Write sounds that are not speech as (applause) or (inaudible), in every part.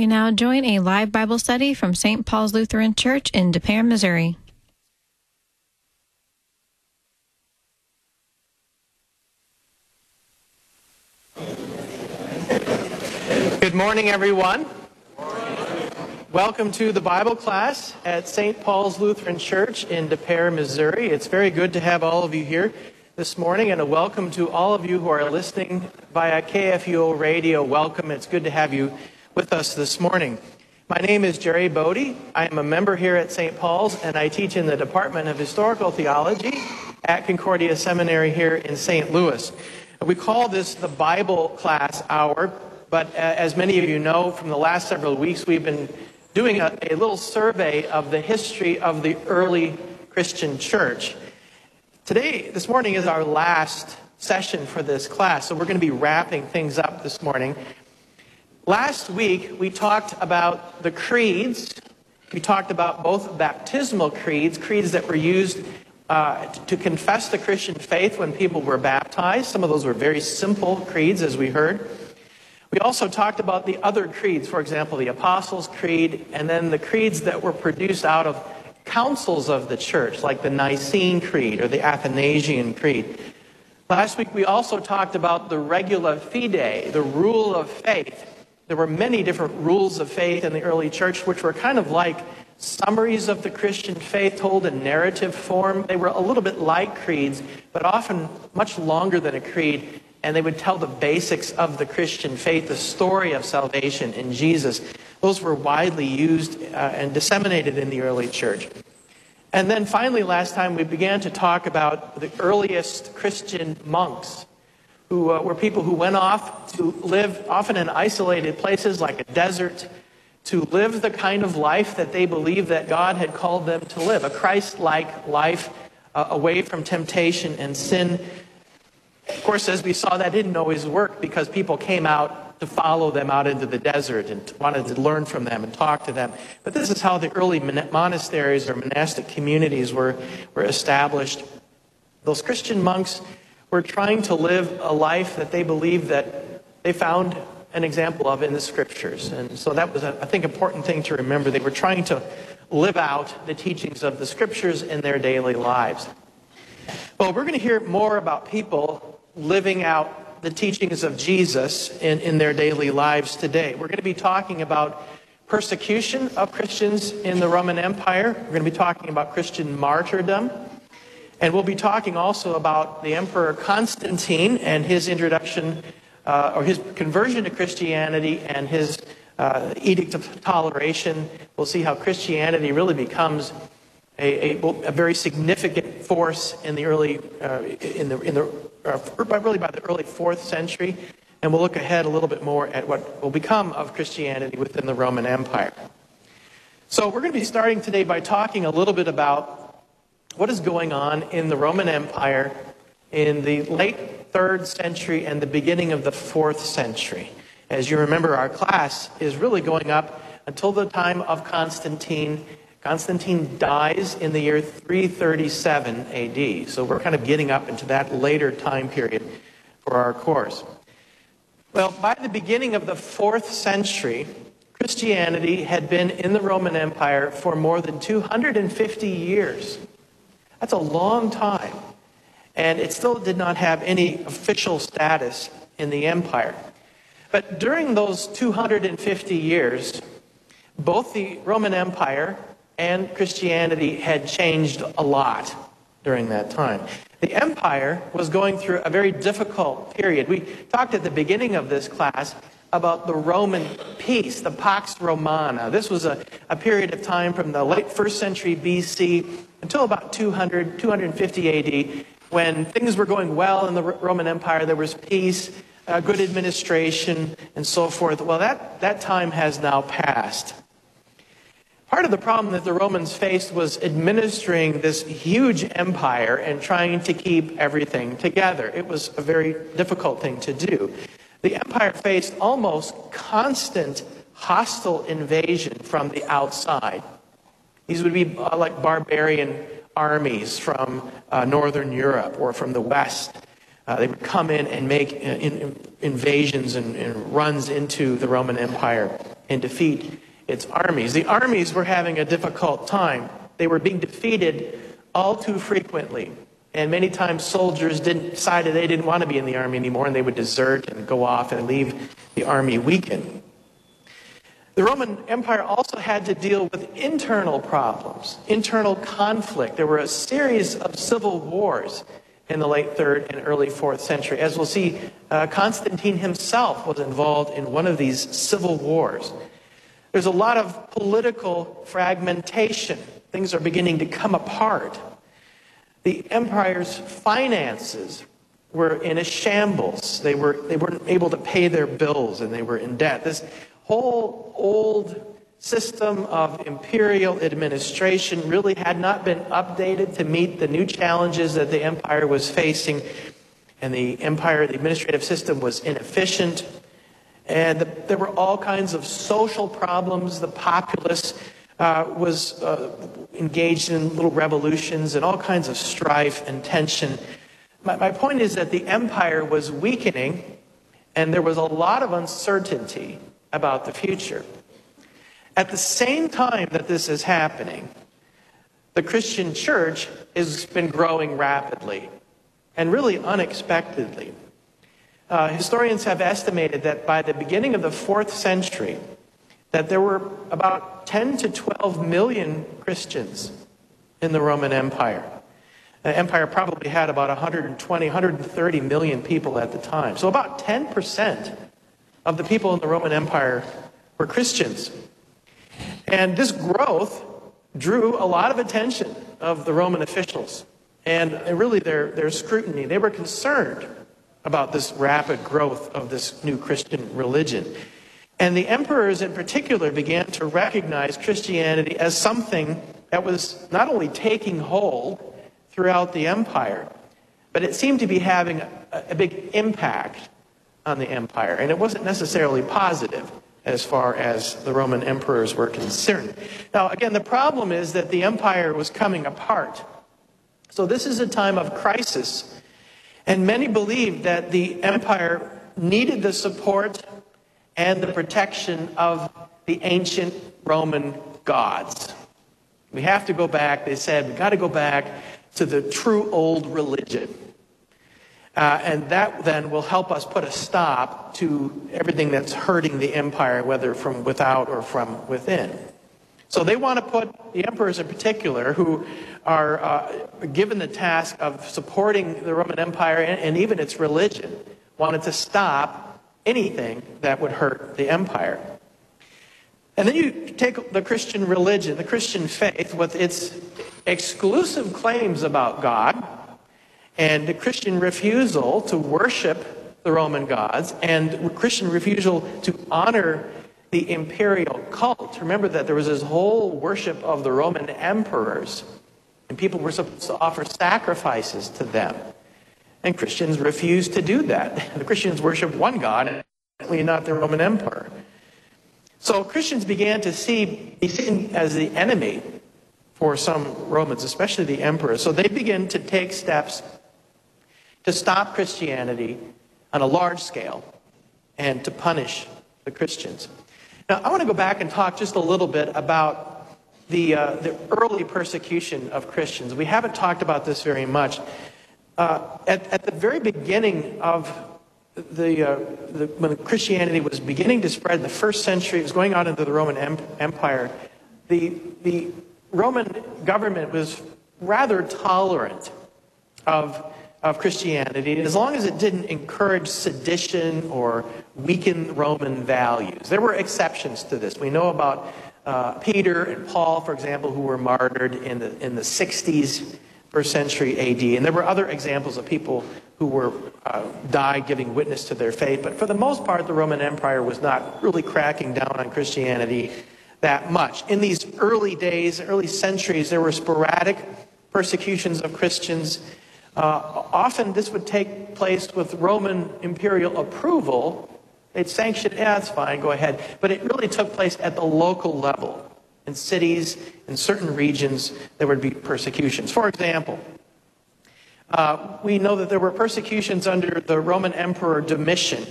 We now join a live Bible study from St. Paul's Lutheran Church in Des Peres, Missouri. Good morning, everyone. Welcome to the Bible class at St. Paul's Lutheran Church in Des Peres, Missouri. It's very good to have all of you here this morning, and a welcome to all of you who are listening via KFUO radio. Welcome. It's good to have you with us this morning. My name is Jerry Bodie. I am a member here at St. Paul's, and I teach in the Department of Historical Theology at Concordia Seminary here in St. Louis. We call this the Bible class hour, but uh, as many of you know, from the last several weeks, we've been doing a, a little survey of the history of the early Christian church. Today, this morning, is our last session for this class, so we're going to be wrapping things up this morning. Last week, we talked about the creeds. We talked about both baptismal creeds, creeds that were used uh, to confess the Christian faith when people were baptized. Some of those were very simple creeds, as we heard. We also talked about the other creeds, for example, the Apostles' Creed, and then the creeds that were produced out of councils of the church, like the Nicene Creed or the Athanasian Creed. Last week, we also talked about the regula fidei, the rule of faith. There were many different rules of faith in the early church, which were kind of like summaries of the Christian faith told in narrative form. They were a little bit like creeds, but often much longer than a creed. And they would tell the basics of the Christian faith, the story of salvation in Jesus. Those were widely used uh, and disseminated in the early church. And then finally, last time, we began to talk about the earliest Christian monks, who uh, were people who went off to live often in isolated places like a desert to live the kind of life that they believed that God had called them to live, a Christ-like life uh, away from temptation and sin. Of course, as we saw, that didn't always work because people came out to follow them out into the desert and wanted to learn from them and talk to them. But this is how the early monasteries or monastic communities were, were established. Those Christian monks were trying to live a life that they believed that they found an example of in the scriptures. And so that was, a, I think, important thing to remember. They were trying to live out the teachings of the scriptures in their daily lives. Well, we're going to hear more about people living out the teachings of Jesus in, in their daily lives today. We're going to be talking about persecution of Christians in the Roman Empire. We're going to be talking about Christian martyrdom. And we'll be talking also about the Emperor Constantine and his introduction uh, or his conversion to Christianity and his uh, edict of toleration. We'll see how Christianity really becomes a, a, a very significant force in the early, uh, in the, in the, uh, really by the early fourth century. And we'll look ahead a little bit more at what will become of Christianity within the Roman Empire. So we're going to be starting today by talking a little bit about what is going on in the Roman Empire in the late third century and the beginning of the fourth century. As you remember, our class is really going up until the time of Constantine. Constantine dies in the year 337 AD. So we're kind of getting up into that later time period for our course. Well, by the beginning of the fourth century, Christianity had been in the Roman Empire for more than 250 years. That's a long time and it still did not have any official status in the empire. But during those 250 years, both the Roman Empire and Christianity had changed a lot during that time. The empire was going through a very difficult period. We talked at the beginning of this class about the Roman peace, the Pax Romana. This was a, a period of time from the late first century BC until about 200, 250 AD, when things were going well in the Roman Empire, there was peace, uh, good administration, and so forth. Well, that, that time has now passed. Part of the problem that the Romans faced was administering this huge empire and trying to keep everything together. It was a very difficult thing to do. The empire faced almost constant hostile invasion from the outside. These would be uh, like barbarian armies from uh, Northern Europe or from the West. Uh, they would come in and make uh, in, in, invasions and, and, runs into the Roman Empire and defeat its armies. The armies were having a difficult time. They were being defeated all too frequently. And many times soldiers didn't, decided they didn't want to be in the army anymore and they would desert and go off and leave the army weakened. The Roman Empire also had to deal with internal problems, internal conflict. There were a series of civil wars in the late third and early fourth century. As we'll see, uh, Constantine himself was involved in one of these civil wars. There's a lot of political fragmentation. Things are beginning to come apart. The empire's finances were in a shambles. They, were, they weren't able to pay their bills and they were in debt. This whole old system of imperial administration really had not been updated to meet the new challenges that the empire was facing. And the empire, the administrative system was inefficient. And the, there were all kinds of social problems. The populace uh, was uh, engaged in little revolutions and all kinds of strife and tension. My, my point is that the empire was weakening, and there was a lot of uncertainty about the future. At the same time that this is happening, the Christian church has been growing rapidly and really unexpectedly. Uh, historians have estimated that by the beginning of the fourth century, that there were about 10 to 12 million Christians in the Roman Empire. The empire probably had about 120, 130 million people at the time. So about 10% of the people in the Roman Empire were Christians. And this growth drew a lot of attention of the Roman officials and really their, their scrutiny. They were concerned about this rapid growth of this new Christian religion. And the emperors in particular began to recognize Christianity as something that was not only taking hold throughout the empire, but it seemed to be having a, a big impact on the empire. And it wasn't necessarily positive as far as the Roman emperors were concerned. Now, again, the problem is that the empire was coming apart. So this is a time of crisis. And many believed that the empire needed the support and the protection of the ancient Roman gods. We have to go back, they said, we've got to go back to the true old religion. Uh, and that then will help us put a stop to everything that's hurting the empire, whether from without or from within. So they want to put the emperors in particular, who are uh, given the task of supporting the Roman Empire and, and even its religion, wanted to stop anything that would hurt the empire. And then you take the Christian religion, the Christian faith, with its exclusive claims about God and the Christian refusal to worship the Roman gods and Christian refusal to honor the imperial cult. Remember that there was this whole worship of the Roman emperors, and people were supposed to offer sacrifices to them. And Christians refused to do that. (laughs) The Christians worship one God, and not the Roman Empire. So Christians began to see Satan as the enemy for some Romans, especially the emperor. So they began to take steps to stop Christianity on a large scale and to punish the Christians. Now, I want to go back and talk just a little bit about the, uh, the early persecution of Christians. We haven't talked about this very much. Uh, at, at the very beginning of the, uh, the, when Christianity was beginning to spread in the first century, it was going on into the Roman Empire, the, the Roman government was rather tolerant of, of Christianity as long as it didn't encourage sedition or weaken Roman values. There were exceptions to this. We know about uh, Peter and Paul, for example, who were martyred in the, in the 60s first century AD. And there were other examples of people who were uh, died giving witness to their faith. But for the most part, the Roman Empire was not really cracking down on Christianity that much. In these early days, early centuries, there were sporadic persecutions of Christians. Uh, often this would take place with Roman imperial approval. They'd sanction, yeah, fine, go ahead. But it really took place at the local level. In cities, in certain regions, there would be persecutions. For example, uh, we know that there were persecutions under the Roman Emperor Domitian.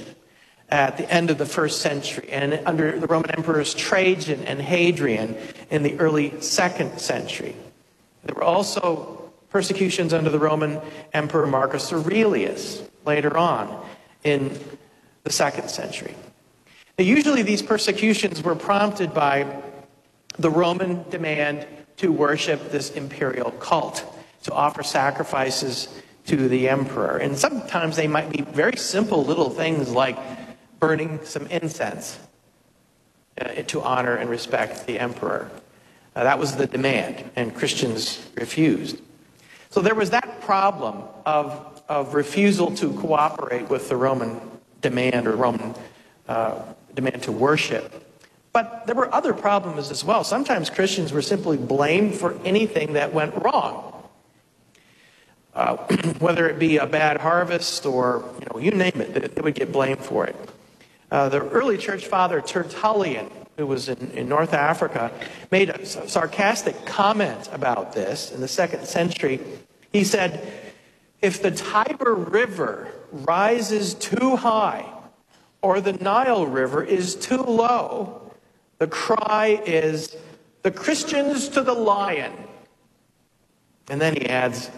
at the end of the first century, and under the Roman emperors Trajan and Hadrian in the early second century. There were also persecutions under the Roman Emperor Marcus Aurelius later on in the second century. Now, usually, these persecutions were prompted by the Roman demand to worship this imperial cult, to offer sacrifices to the emperor. And sometimes they might be very simple little things like burning some incense uh, to honor and respect the emperor. Uh, that was the demand, and Christians refused. So there was that problem of, of refusal to cooperate with the Roman demand or Roman uh, demand to worship. But there were other problems as well. Sometimes Christians were simply blamed for anything that went wrong. Uh, (clears throat) whether it be a bad harvest or, you know, you name it, they would get blamed for it. Uh, the early church father Tertullian, who was in, in North Africa, made a sarcastic comment about this in the second century. He said, If the Tiber River rises too high or the Nile River is too low, the cry is, The Christians to the lion. And then he adds,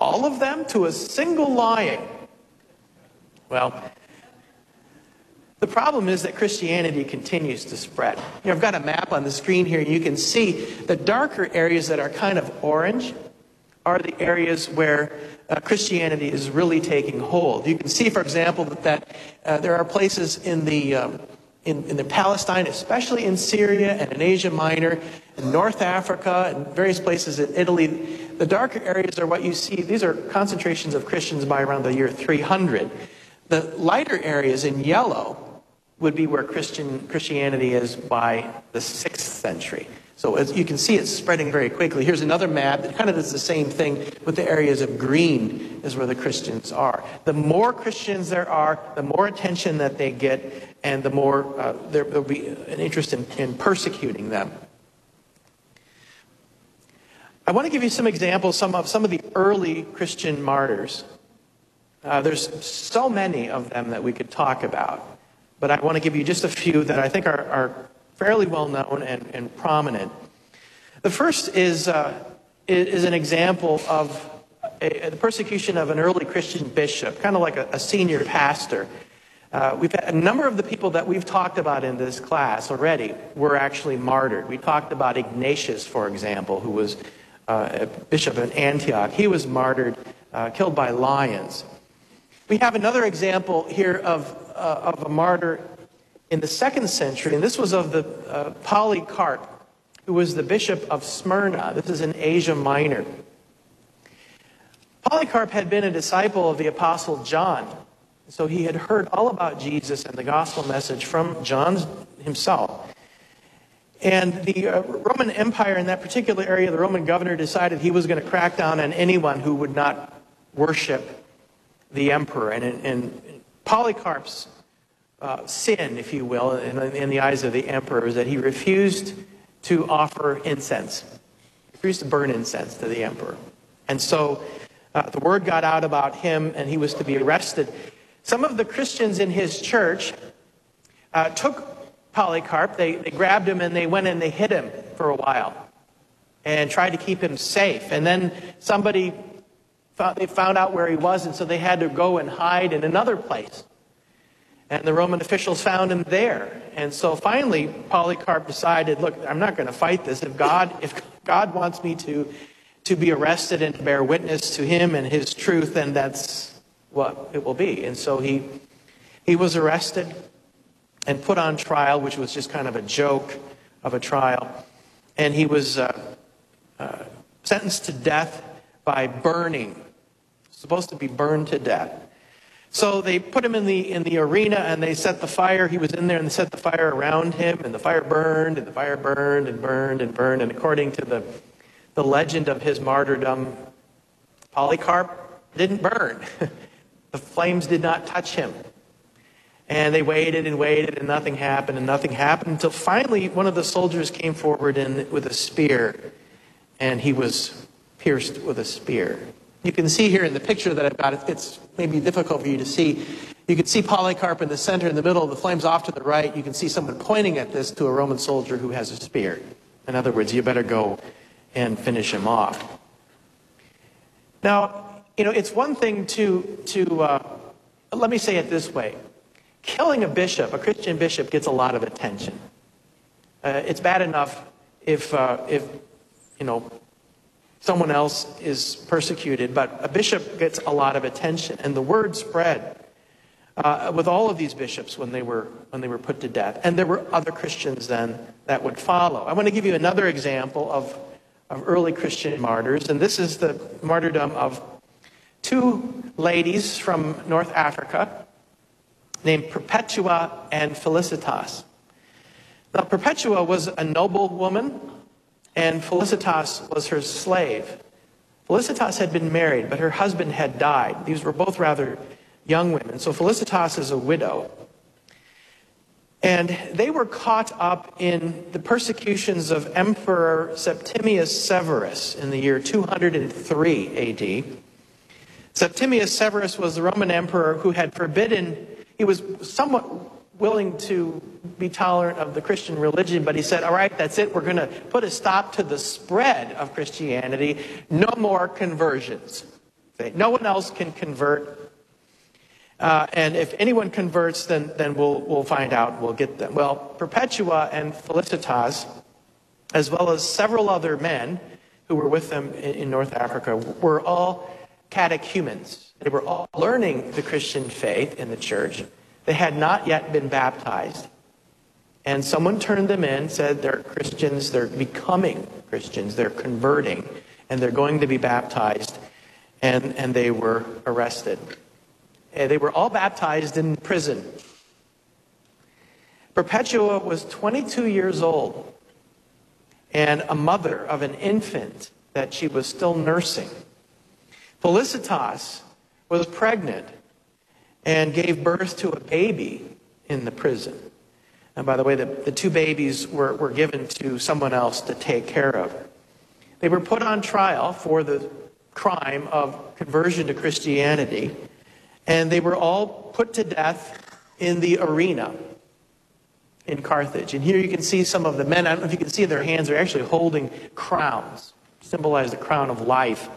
All of them to a single lion. Well, the problem is that Christianity continues to spread. You know, I've got a map on the screen here, and you can see the darker areas that are kind of orange are the areas where uh, Christianity is really taking hold. You can see, for example, that, that uh, there are places in the um, in, in the Palestine, especially in Syria and in Asia Minor, in North Africa, and various places in Italy. The darker areas are what you see. These are concentrations of Christians by around the year 300. The lighter areas in yellow would be where Christian, Christianity is by the 6th century. So as you can see, it's spreading very quickly. Here's another map that kind of does the same thing with the areas of green is where the Christians are. The more Christians there are, the more attention that they get, and the more uh, there will be an interest in, in persecuting them. I want to give you some examples some of some of the early Christian martyrs. Uh, there's so many of them that we could talk about but I want to give you just a few that I think are, are fairly well known and, and prominent. The first is, uh, is an example of a, the persecution of an early Christian bishop, kind of like a, a senior pastor. Uh, we've had a number of the people that we've talked about in this class already were actually martyred. We talked about Ignatius, for example, who was uh, a bishop in Antioch. He was martyred, uh, killed by lions. We have another example here of uh, of a martyr in the second century, and this was of the uh, Polycarp, who was the bishop of Smyrna. This is in Asia Minor. Polycarp had been a disciple of the apostle John, so he had heard all about Jesus and the gospel message from John himself. And the uh, Roman Empire in that particular area, the Roman governor decided he was going to crack down on anyone who would not worship the emperor. And, and Polycarp's uh, sin, if you will, in, in, the eyes of the emperor, is that he refused to offer incense. He refused to burn incense to the emperor. And so uh, the word got out about him, and he was to be arrested. Some of the Christians in his church uh, took Polycarp, they, they grabbed him, and they went and they hid him for a while and tried to keep him safe. And then somebody they found out where he was, and so they had to go and hide in another place. And the Roman officials found him there. And so finally, Polycarp decided, look, I'm not going to fight this. If God, if God wants me to, to be arrested and to bear witness to him and his truth, then that's what it will be. And so he, he was arrested and put on trial, which was just kind of a joke of a trial. And he was uh, uh, sentenced to death by burning supposed to be burned to death. So they put him in the, in the arena and they set the fire. He was in there and they set the fire around him, and the fire burned, and the fire burned and burned and burned. And according to the, the legend of his martyrdom, Polycarp didn't burn. (laughs) the flames did not touch him. And they waited and waited, and nothing happened, and nothing happened until finally one of the soldiers came forward in, with a spear, and he was pierced with a spear. You can see here in the picture that I've got, it's maybe difficult for you to see. You can see Polycarp in the center, in the middle, the flames off to the right. You can see someone pointing at this to a Roman soldier who has a spear. In other words, you better go and finish him off. Now, you know, it's one thing to, to uh, let me say it this way killing a bishop, a Christian bishop, gets a lot of attention. Uh, it's bad enough if, uh, if, you know, someone else is persecuted, but a bishop gets a lot of attention, and the word spread. Uh, with all of these bishops when they were when they were put to death, and there were other Christians then that would follow. I want to give you another example of of early Christian martyrs, and this is the martyrdom of two ladies from North Africa named Perpetua and Felicitas. Now, Perpetua was a noble woman, and Felicitas was her slave. Felicitas had been married, but her husband had died. These were both rather young women. So Felicitas is a widow. And they were caught up in the persecutions of Emperor Septimius Severus in the year 203 AD. Septimius Severus was the Roman emperor who had forbidden, he was somewhat willing to be tolerant of the Christian religion, but he said, All right, that's it. We're going to put a stop to the spread of Christianity. No more conversions. No one else can convert. Uh, and if anyone converts, then, then we'll, we'll find out. We'll get them. Well, Perpetua and Felicitas, as well as several other men who were with them in, in North Africa, were all catechumens. They were all learning the Christian faith in the church. They had not yet been baptized. And someone turned them in, said they're Christians, they're becoming Christians, they're converting, and they're going to be baptized. And, and they were arrested. And they were all baptized in prison. Perpetua was 22 years old and a mother of an infant that she was still nursing. Felicitas was pregnant and gave birth to a baby in the prison. And by the way, the, the two babies were, were given to someone else to take care of. They were put on trial for the crime of conversion to Christianity, and they were all put to death in the arena in Carthage. And here you can see some of the men, I don't know if you can see their hands, they're actually holding crowns, symbolize the crown of life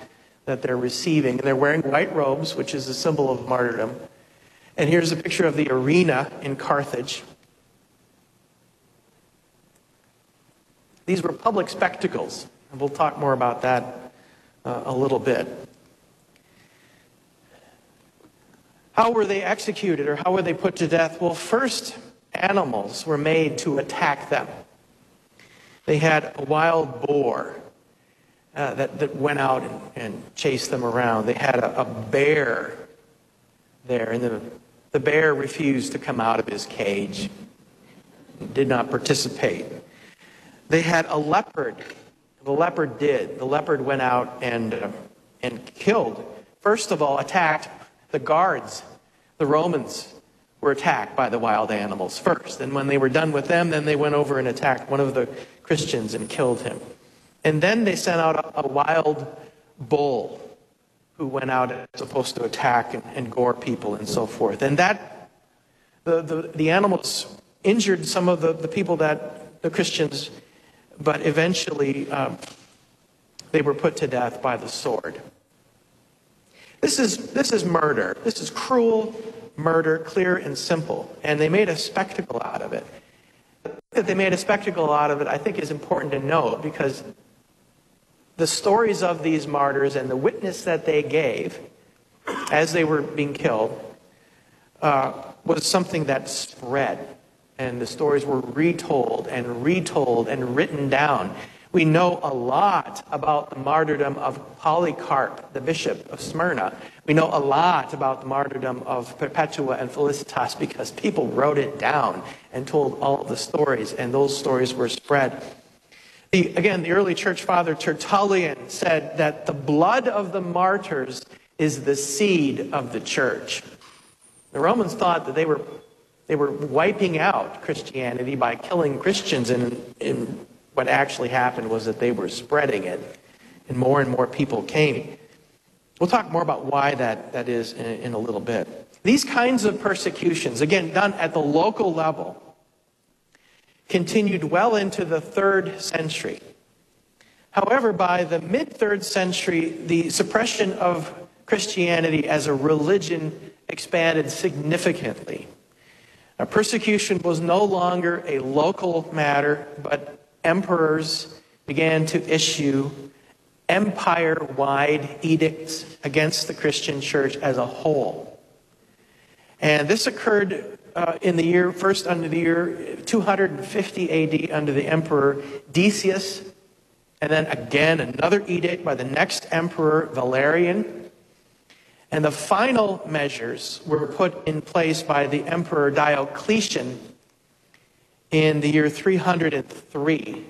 that they're receiving. And they're wearing white robes, which is a symbol of martyrdom. And here's a picture of the arena in Carthage. These were public spectacles, and we'll talk more about that uh, a little bit. How were they executed or how were they put to death? Well, first, animals were made to attack them. They had a wild boar uh, that, that went out and, and, chased them around. They had a, a bear there, and the the bear refused to come out of his cage, did not participate. They had a leopard. The leopard did. The leopard went out and, uh, and killed, first of all, attacked the guards. The Romans were attacked by the wild animals first. And when they were done with them, then they went over and attacked one of the Christians and killed him. And then they sent out a, a wild bull who went out and supposed to attack and, and gore people and so forth. And that, the, the, the animals injured some of the, the people that, the Christians, but eventually um, they were put to death by the sword. This is, this is murder. This is cruel murder, clear and simple. And they made a spectacle out of it. That they made a spectacle out of it, I think, is important to note because the stories of these martyrs and the witness that they gave as they were being killed uh, was something that spread. And the stories were retold and retold and written down. We know a lot about the martyrdom of Polycarp, the bishop of Smyrna. We know a lot about the martyrdom of Perpetua and Felicitas because people wrote it down and told all the stories, and those stories were spread. The, again, the early church father Tertullian said that the blood of the martyrs is the seed of the church. The Romans thought that they were, they were wiping out Christianity by killing Christians, and, and what actually happened was that they were spreading it, and more and more people came. We'll talk more about why that, that is in, in a little bit. These kinds of persecutions, again, done at the local level, continued well into the third century. However, by the mid third century, the suppression of Christianity as a religion expanded significantly. Now, persecution was no longer a local matter, but emperors began to issue empire wide edicts against the Christian church as a whole. And this occurred uh, in the year, first under the year 250 AD under the emperor Decius, and then again another edict by the next emperor Valerian. And the final measures were put in place by the emperor Diocletian in the year 303.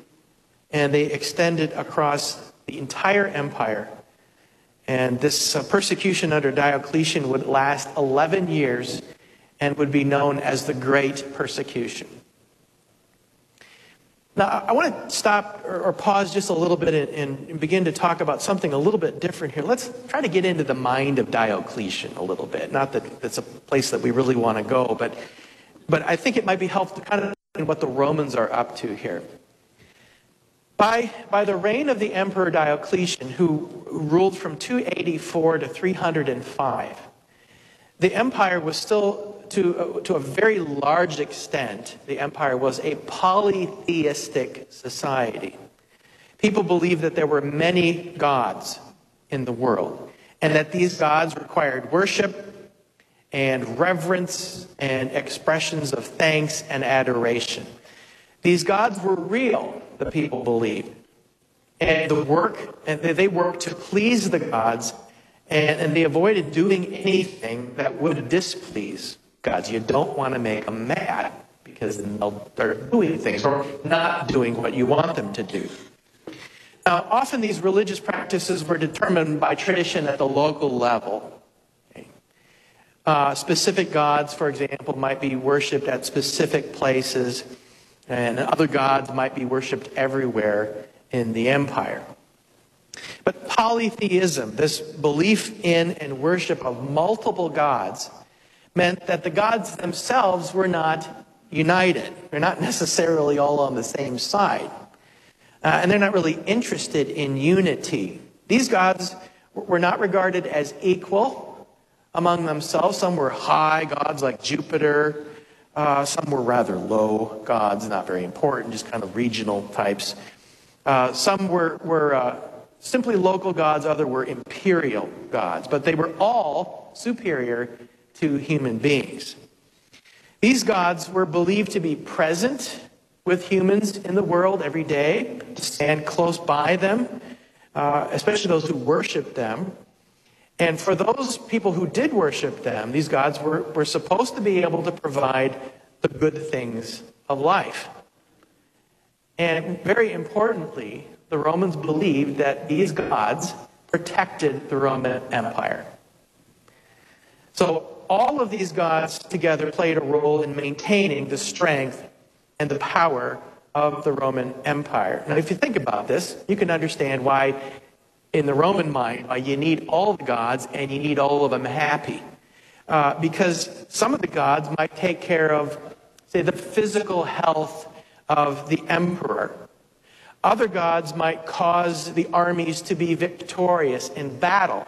And they extended across the entire empire. And this uh, persecution under Diocletian would last 11 years and would be known as the Great Persecution. Now, I want to stop or, pause just a little bit and, begin to talk about something a little bit different here. Let's try to get into the mind of Diocletian a little bit. Not that that's a place that we really want to go, but, but I think it might be helpful to kind of understand what the Romans are up to here. By, by the reign of the Emperor Diocletian, who ruled from 284 to 305, the empire was still to, uh, to a very large extent, the empire was a polytheistic society. People believed that there were many gods in the world, and that these gods required worship and reverence and expressions of thanks and adoration. These gods were real, the people believed. And the work, and they worked to please the gods, and, and they avoided doing anything that would displease gods. You don't want to make them mad because then they'll start doing things or not doing what you want them to do. Now, often these religious practices were determined by tradition at the local level. Uh, specific gods, for example, might be worshipped at specific places, and other gods might be worshipped everywhere in the empire. But polytheism, this belief in and worship of multiple gods, meant that the gods themselves were not united. They're not necessarily all on the same side. Uh, and they're not really interested in unity. These gods were not regarded as equal among themselves. Some were high gods like Jupiter. Uh, some were rather low gods, not very important, just kind of regional types. Uh, some were, were uh, simply local gods, other were imperial gods, but they were all superior to human beings. These gods were believed to be present with humans in the world every day, to stand close by them, uh, especially those who worship them. And for those people who did worship them, these gods were, were supposed to be able to provide the good things of life. And very importantly, the Romans believed that these gods protected the Roman Empire. So all of these gods together played a role in maintaining the strength and the power of the Roman Empire. Now, if you think about this, you can understand why, in the Roman mind, why you need all the gods and you need all of them happy. Uh, because some of the gods might take care of, say, the physical health of the emperor. Other gods might cause the armies to be victorious in battle.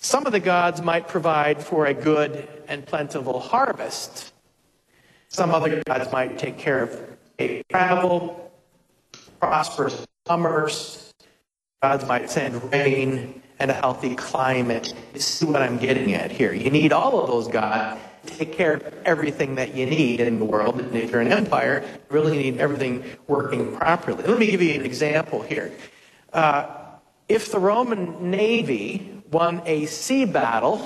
Some of the gods might provide for a good and plentiful harvest. Some other gods might take care of travel, prosperous commerce. Gods might send rain and a healthy climate. This is what I'm getting at here. You need all of those gods to take care of everything that you need in the world. And if you're an empire, you really need everything working properly. Let me give you an example here. Uh, if the Roman Navy won a sea battle,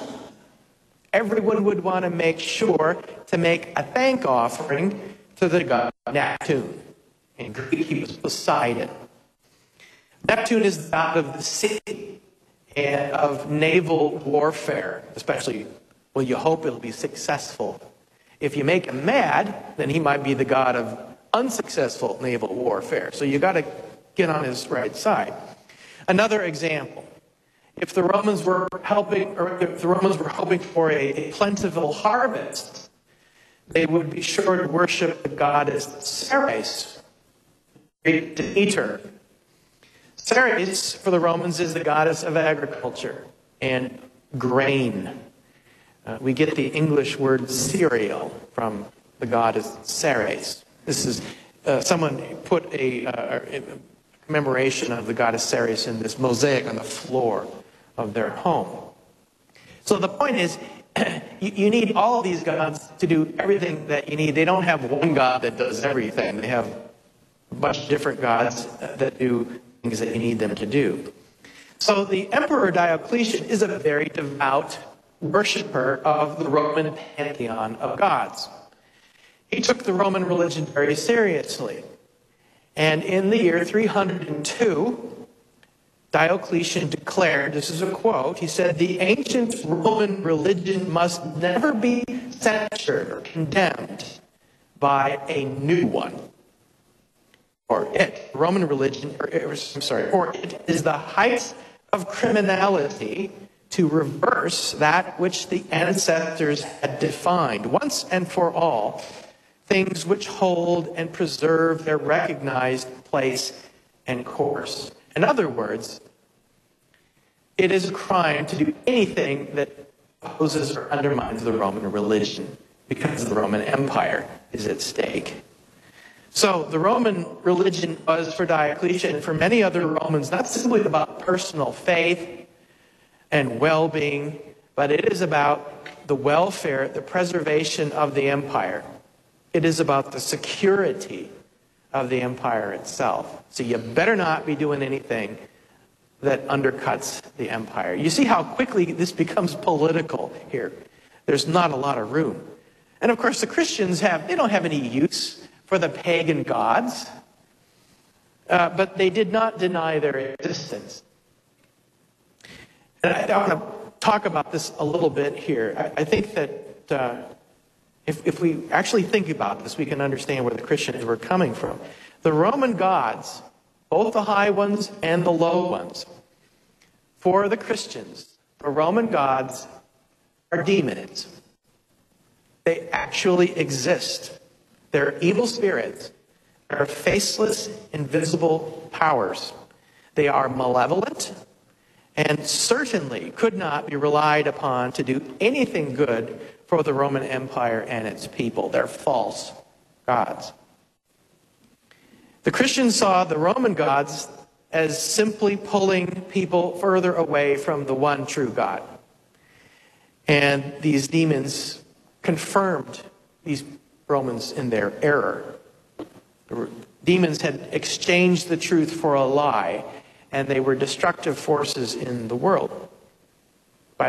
everyone would want to make sure to make a thank offering to the god Neptune. In Greek, he was Poseidon. Neptune is the god of the sea and of naval warfare, especially, well, you hope it'll be successful. If you make him mad, then he might be the god of unsuccessful naval warfare. So you got to get on his right side. Another example If the Romans were helping, or if the Romans were hoping for a, a plentiful harvest, they would be sure to worship the goddess Ceres, great Demeter. Ceres, for the Romans, is the goddess of agriculture and grain. Uh, we get the English word cereal from the goddess Ceres. This is uh, someone put a, uh, a, commemoration of the goddess Ceres in this mosaic on the floor of their home. So the point is, (clears throat) you, need all of these gods to do everything that you need. They don't have one God that does everything. They have a bunch of different gods that do things that you need them to do. So the Emperor Diocletian is a very devout worshiper of the Roman pantheon of gods. He took the Roman religion very seriously. And in the year 302, Diocletian declared this is a quote he said, The ancient Roman religion must never be censured or condemned by a new one. Or it, Roman religion, or, I'm sorry, or it is the height of criminality to reverse that which the ancestors had defined once and for all, things which hold and preserve their recognized place and course. In other words, it is a crime to do anything that opposes or undermines the Roman religion because the Roman Empire is at stake. So the Roman religion was for Diocletian and for many other Romans not simply about personal faith and well being, but it is about the welfare, the preservation of the empire. It is about the security of the empire itself. So you better not be doing anything that undercuts the empire. You see how quickly this becomes political here. There's not a lot of room. And of course, the Christians have, they don't have any use for the pagan gods, uh, but they did not deny their existence. And I, I want to talk about this a little bit here. I, I think that uh, if, if we actually think about this, we can understand where the Christians were coming from. The Roman gods, both the high ones and the low ones, for the Christians, the Roman gods are demons. They actually exist. They're evil spirits. They're faceless, invisible powers. They are malevolent and certainly could not be relied upon to do anything good for the Roman Empire and its people. They're false gods. The Christians saw the Roman gods as simply pulling people further away from the one true God. And these demons confirmed these Romans in their error. The demons had exchanged the truth for a lie, and they were destructive forces in the world.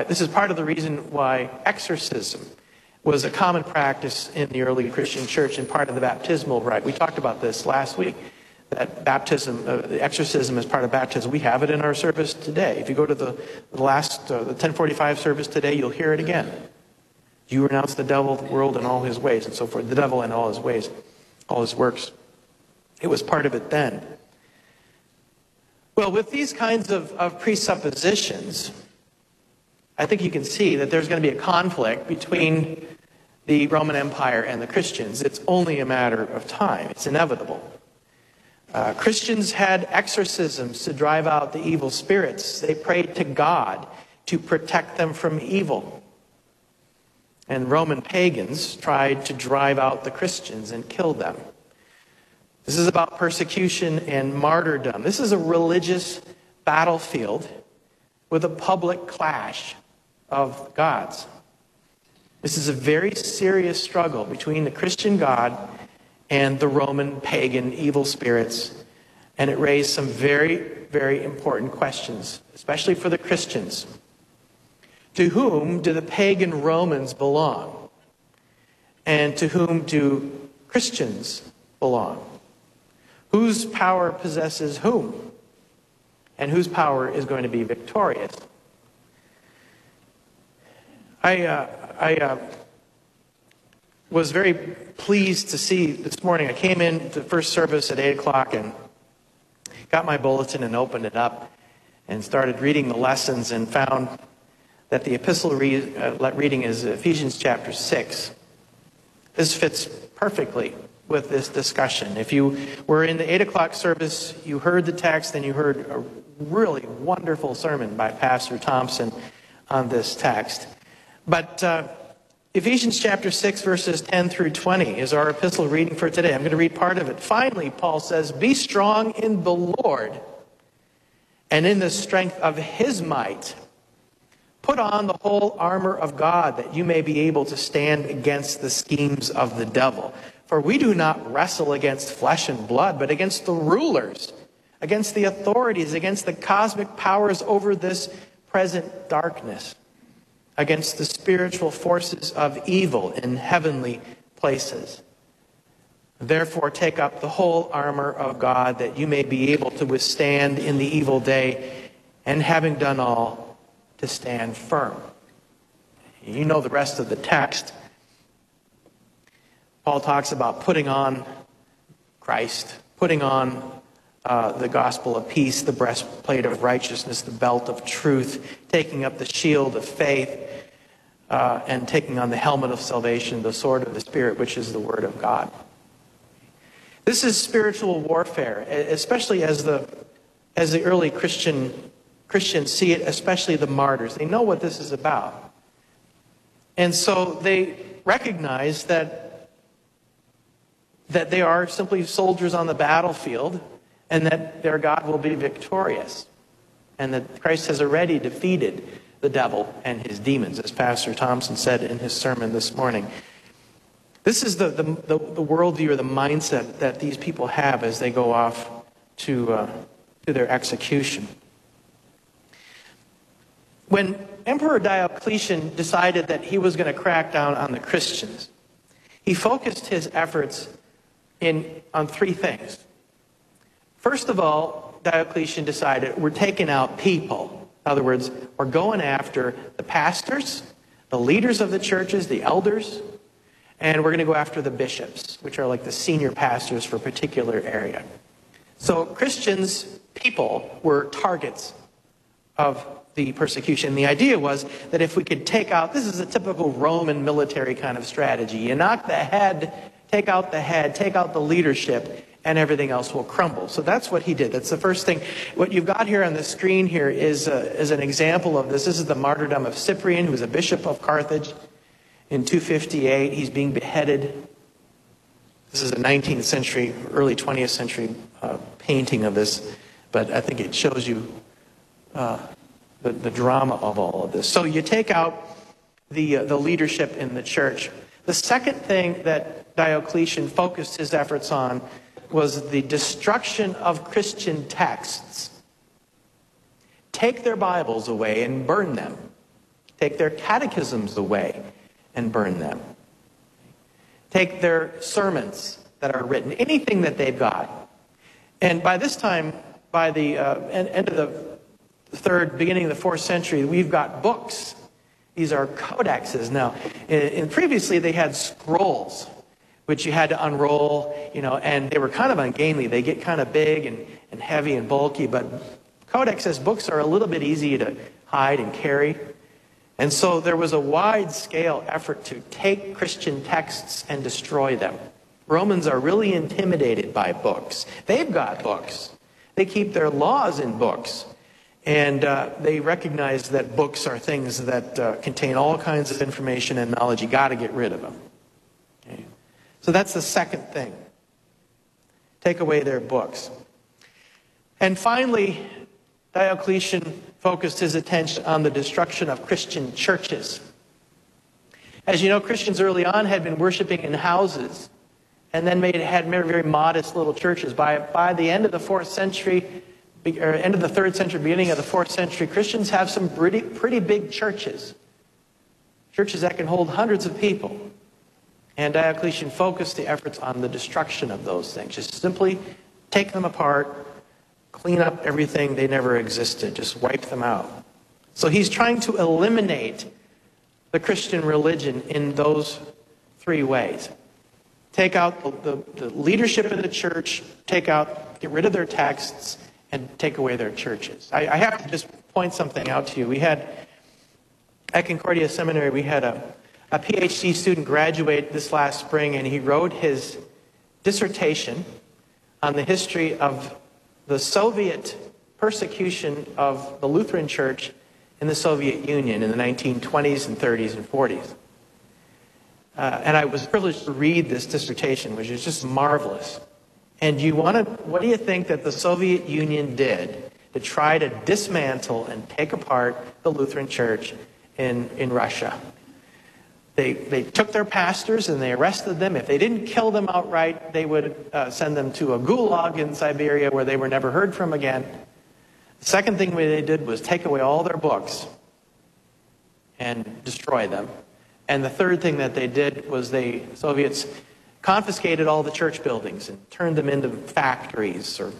This is part of the reason why exorcism was a common practice in the early Christian church and part of the baptismal rite. We talked about this last week. That baptism, uh, the exorcism is part of baptism. We have it in our service today. If you go to the, the last, uh, the 1045 service today, you'll hear it again. You renounce the devil, the world, and all his ways, and so forth. The devil and all his ways, all his works. It was part of it then. Well, with these kinds of, of presuppositions, I think you can see that there's going to be a conflict between the Roman Empire and the Christians. It's only a matter of time, it's inevitable. Uh, Christians had exorcisms to drive out the evil spirits. They prayed to God to protect them from evil and Roman pagans tried to drive out the Christians and kill them. This is about persecution and martyrdom. This is a religious battlefield with a public clash of gods. This is a very serious struggle between the Christian God and the Roman pagan evil spirits. And it raised some very, very important questions, especially for the Christians. To whom do the pagan Romans belong? And to whom do Christians belong? Whose power possesses whom? And whose power is going to be victorious? I, uh, I uh, was very pleased to see this morning. I came in to first service at 8 o'clock and got my bulletin and opened it up. and started reading the lessons and found that the epistle uh, reading is Ephesians chapter 6. This fits perfectly with this discussion. If you were in the 8 o'clock service, you heard the text and you heard a really wonderful sermon by Pastor Thompson on this text. But uh, Ephesians chapter 6, verses 10 through 20 is our epistle reading for today. I'm going to read part of it. Finally, Paul says, Be strong in the Lord and in the strength of his might. Put on the whole armor of God that you may be able to stand against the schemes of the devil. For we do not wrestle against flesh and blood, but against the rulers, against the authorities, against the cosmic powers over this present darkness, against the spiritual forces of evil in heavenly places. Therefore, take up the whole armor of God that you may be able to withstand in the evil day, and having done all, to stand firm. You know the rest of the text. Paul talks about putting on Christ, putting on uh, the gospel of peace, the breastplate of righteousness, the belt of truth, taking up the shield of faith, uh, and taking on the helmet of salvation, the sword of the Spirit, which is the word of God. This is spiritual warfare, especially as the, as the early Christian Christians see it, especially the martyrs. They know what this is about. And so they recognize that, that they are simply soldiers on the battlefield and that their God will be victorious. And that Christ has already defeated the devil and his demons, as Pastor Thompson said in his sermon this morning. This is the, the, the, the worldview or the mindset that these people have as they go off to, uh, to their execution. When Emperor Diocletian decided that he was going to crack down on the Christians, he focused his efforts in, on three things. First of all, Diocletian decided we're taking out people. In other words, we're going after the pastors, the leaders of the churches, the elders, and we're going to go after the bishops, which are like the senior pastors for a particular area. So Christians, people, were targets of the persecution. The idea was that if we could take out, this is a typical Roman military kind of strategy. You knock the head, take out the head, take out the leadership, and everything else will crumble. So that's what he did. That's the first thing. What you've got here on the screen here is, uh, is an example of this. This is the martyrdom of Cyprian, who was a bishop of Carthage. In 258, he's being beheaded. This is a 19th century, early 20th century uh, painting of this, but I think it shows you uh, the, the drama of all of this. So you take out the, uh, the leadership in the church. The second thing that Diocletian focused his efforts on was the destruction of Christian texts. Take their Bibles away and burn them. Take their catechisms away and burn them. Take their sermons that are written, anything that they've got. And by this time, by the uh, end of the third, beginning of the fourth century, we've got books. These are codexes. Now, previously they had scrolls, which you had to unroll, you know, and they were kind of ungainly. They get kind of big and, and heavy and bulky, but codexes, books are a little bit easy to hide and carry. And so there was a wide scale effort to take Christian texts and destroy them. Romans are really intimidated by books. They've got books. They keep their laws in books. And uh, they recognize that books are things that uh, contain all kinds of information and knowledge. You got to get rid of them. So that's the second thing. Take away their books. And finally, Diocletian focused his attention on the destruction of Christian churches. As you know, Christians early on had been worshiping in houses and then made, had very, very modest little churches. By, by the end of the fourth century, or end of the third century, beginning of the fourth century, Christians have some pretty, pretty big churches. Churches that can hold hundreds of people. And Diocletian focused the efforts on the destruction of those things. Just simply take them apart, clean up everything they never existed, just wipe them out. So he's trying to eliminate the Christian religion in those three ways. Take out the, the, the leadership of the church, take out, get rid of their texts, and take away their churches. I, I have to just point something out to you. We had, at Concordia Seminary, we had a, a PhD student graduate this last spring, and he wrote his dissertation on the history of the Soviet persecution of the Lutheran Church in the Soviet Union in the 1920s and 30s and 40s. Uh, and I was privileged to read this dissertation, which is just marvelous. And you want to, what do you think that the Soviet Union did to try to dismantle and take apart the Lutheran Church in, in Russia? They, they took their pastors and they arrested them. If they didn't kill them outright, they would uh, send them to a gulag in Siberia where they were never heard from again. The second thing they did was take away all their books and destroy them. And the third thing that they did was they, Soviets, confiscated all the church buildings and turned them into factories or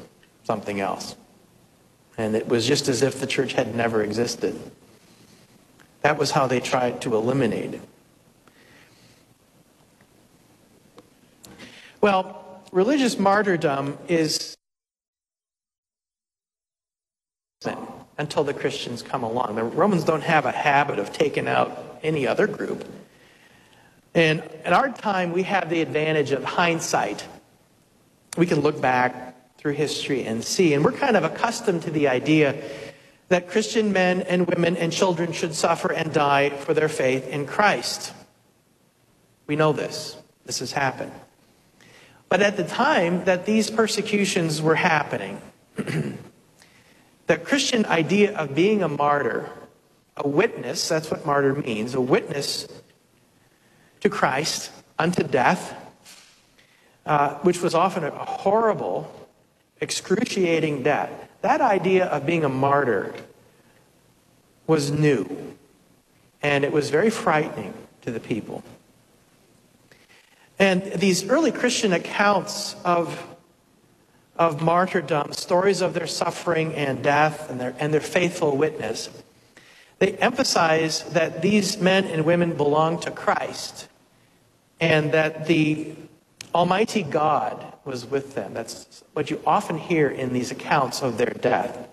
something else. And it was just as if the church had never existed. That was how they tried to eliminate it. Well, religious martyrdom is until the Christians come along. The Romans don't have a habit of taking out any other group. And in our time, we have the advantage of hindsight. We can look back through history and see. And we're kind of accustomed to the idea that Christian men and women and children should suffer and die for their faith in Christ. We know this. This has happened. But at the time that these persecutions were happening, (clears throat) the Christian idea of being a martyr, a witness, that's what martyr means, a witness to Christ unto death, uh, which was often a horrible, excruciating death. That idea of being a martyr was new, and it was very frightening to the people. And these early Christian accounts of, of martyrdom, stories of their suffering and death and their, and their faithful witness, they emphasize that these men and women belong to Christ and that the Almighty God was with them. That's what you often hear in these accounts of their death.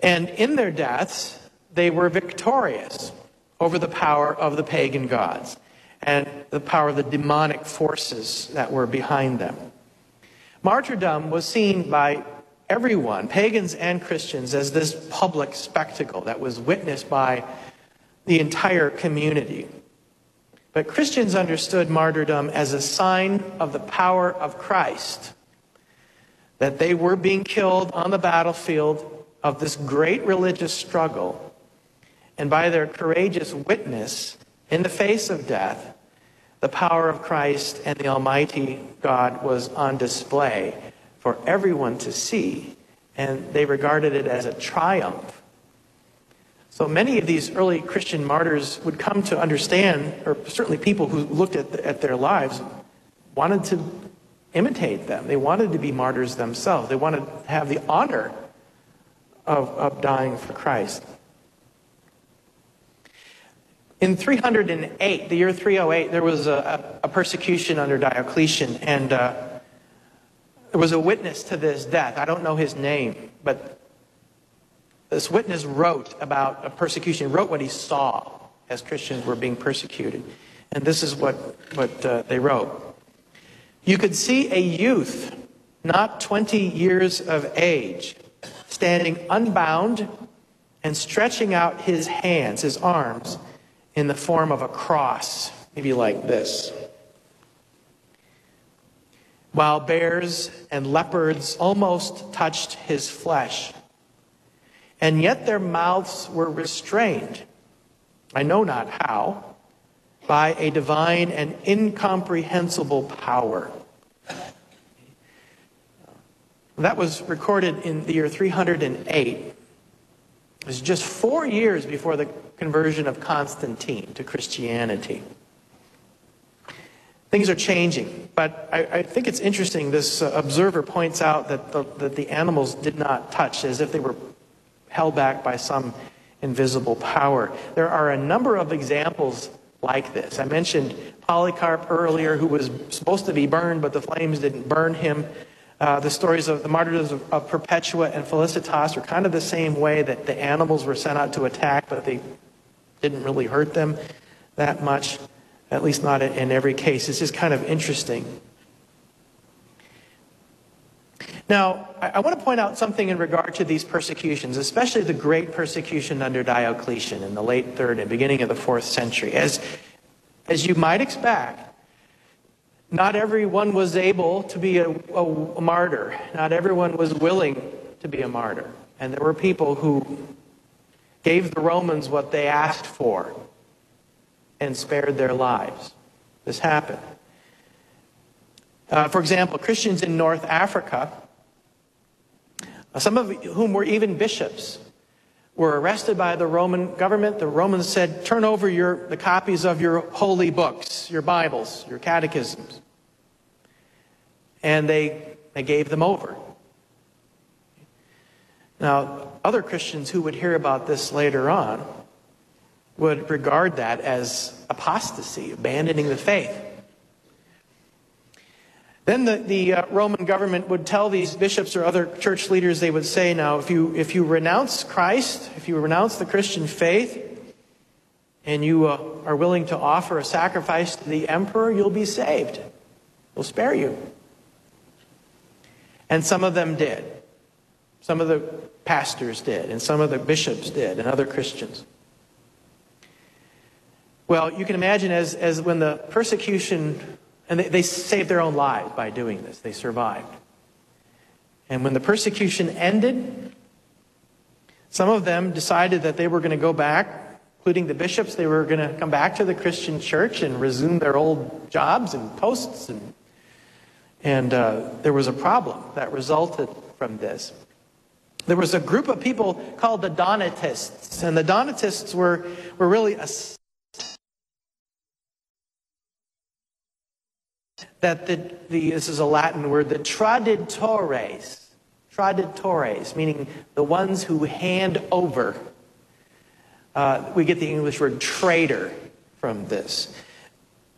And in their deaths, they were victorious over the power of the pagan gods and the power of the demonic forces that were behind them. Martyrdom was seen by everyone, pagans and Christians, as this public spectacle that was witnessed by the entire community. But Christians understood martyrdom as a sign of the power of Christ, that they were being killed on the battlefield of this great religious struggle. And by their courageous witness in the face of death, the power of Christ and the Almighty God was on display for everyone to see, and they regarded it as a triumph so many of these early Christian martyrs would come to understand, or certainly people who looked at, the, at their lives wanted to imitate them. They wanted to be martyrs themselves. They wanted to have the honor of, of dying for Christ. In 308, the year 308, there was a, a persecution under Diocletian, and uh, there was a witness to this death. I don't know his name, but this witness wrote about a persecution, wrote what he saw as Christians were being persecuted. And this is what, what uh, they wrote. You could see a youth, not 20 years of age, standing unbound and stretching out his hands, his arms, in the form of a cross, maybe like this. While bears and leopards almost touched his flesh and yet their mouths were restrained, I know not how, by a divine and incomprehensible power. That was recorded in the year 308. It was just four years before the conversion of Constantine to Christianity. Things are changing, but I, I think it's interesting. This uh, observer points out that the, that the animals did not touch as if they were held back by some invisible power. There are a number of examples like this. I mentioned Polycarp earlier, who was supposed to be burned, but the flames didn't burn him. Uh, the stories of the martyrs of, of Perpetua and Felicitas are kind of the same way that the animals were sent out to attack, but they didn't really hurt them that much, at least not in every case. It's just kind of interesting. Now, I, want to point out something in regard to these persecutions, especially the great persecution under Diocletian in the late third and beginning of the fourth century. As, as you might expect, not everyone was able to be a, a, a martyr. Not everyone was willing to be a martyr. And there were people who gave the Romans what they asked for and spared their lives. This happened. Uh, for example, Christians in North Africa, some of whom were even bishops, were arrested by the Roman government. The Romans said, turn over your, the copies of your holy books, your Bibles, your catechisms. And they, they gave them over. Now, other Christians who would hear about this later on would regard that as apostasy, abandoning the faith. Then the, the uh, Roman government would tell these bishops or other church leaders, they would say, now, if you, if you renounce Christ, if you renounce the Christian faith, and you uh, are willing to offer a sacrifice to the emperor, you'll be saved. We'll spare you. And some of them did. Some of the pastors did, and some of the bishops did, and other Christians. Well, you can imagine as, as when the persecution and they, they saved their own lives by doing this. They survived. And when the persecution ended, some of them decided that they were going to go back, including the bishops. They were going to come back to the Christian church and resume their old jobs and posts. And, and uh, there was a problem that resulted from this. There was a group of people called the Donatists. And the Donatists were, were really a that the, the, this is a Latin word, the traditores, traditores, meaning the ones who hand over. Uh, we get the English word traitor from this.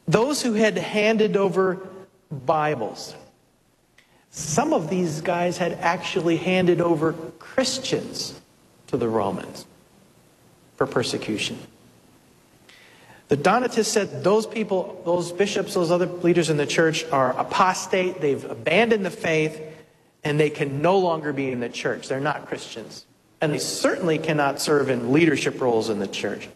Those who had handed over Bibles. Some of these guys had actually handed over Christians to the Romans for persecution. The Donatists said those people, those bishops, those other leaders in the church are apostate, they've abandoned the faith, and they can no longer be in the church. They're not Christians. And they certainly cannot serve in leadership roles in the church.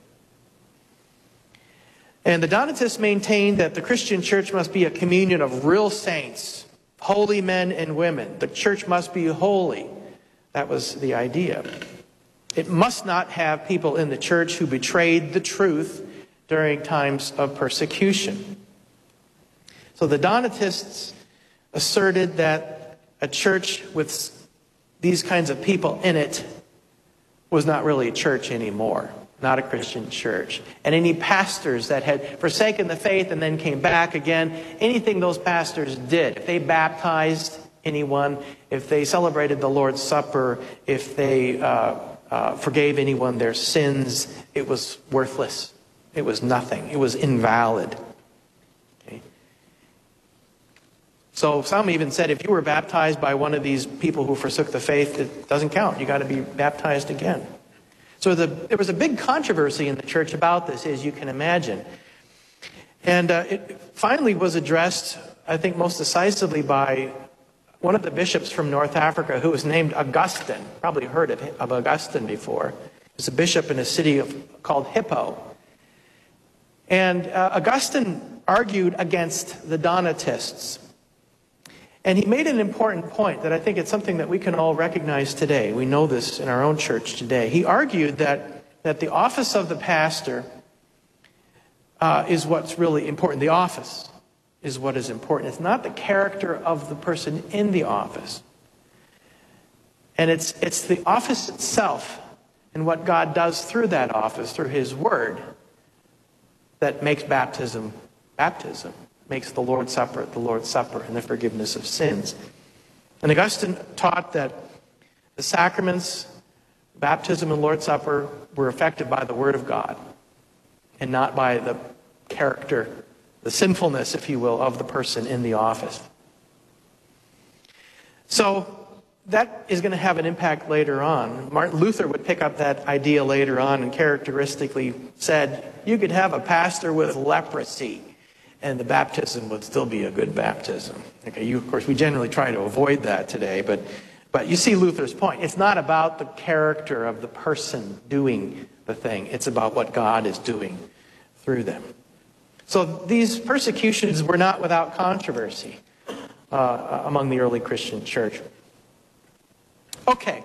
And the Donatists maintained that the Christian church must be a communion of real saints, holy men and women. The church must be holy. That was the idea. It must not have people in the church who betrayed the truth during times of persecution. So the Donatists asserted that a church with these kinds of people in it was not really a church anymore, not a Christian church. And any pastors that had forsaken the faith and then came back again, anything those pastors did, if they baptized anyone, if they celebrated the Lord's Supper, if they uh, uh, forgave anyone their sins, it was worthless. It was nothing. It was invalid. So some even said if you were baptized by one of these people who forsook the faith, it doesn't count. You got to be baptized again. So the, there was a big controversy in the church about this, as you can imagine. And uh, it finally was addressed, I think, most decisively by one of the bishops from North Africa who was named Augustine. Probably heard of, of Augustine before. He was a bishop in a city of, called Hippo. And uh, Augustine argued against the Donatists. And he made an important point that I think it's something that we can all recognize today. We know this in our own church today. He argued that, that the office of the pastor uh, is what's really important. The office is what is important. It's not the character of the person in the office. And it's, it's the office itself and what God does through that office, through His Word, that makes baptism baptism, makes the Lord's Supper the Lord's Supper and the forgiveness of sins. And Augustine taught that the sacraments, baptism and Lord's Supper, were affected by the Word of God and not by the character, the sinfulness, if you will, of the person in the office. So that is going to have an impact later on. Martin Luther would pick up that idea later on and characteristically said, you could have a pastor with leprosy and the baptism would still be a good baptism. Okay, you, of course, we generally try to avoid that today, but, but you see Luther's point. It's not about the character of the person doing the thing, it's about what God is doing through them. So these persecutions were not without controversy uh, among the early Christian church. Okay.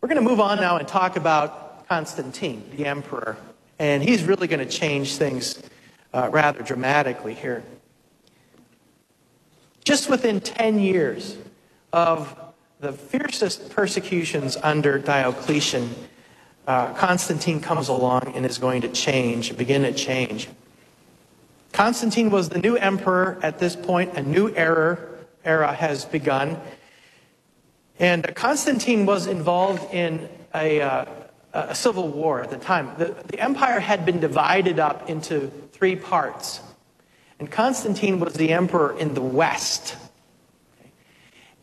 We're going to move on now and talk about Constantine, the emperor. And he's really going to change things uh, rather dramatically here. Just within 10 years of the fiercest persecutions under Diocletian, uh, Constantine comes along and is going to change, begin to change. Constantine was the new emperor at this point. A new era, era has begun. And Constantine was involved in a, uh, a civil war at the time. The, the empire had been divided up into three parts. And Constantine was the emperor in the west.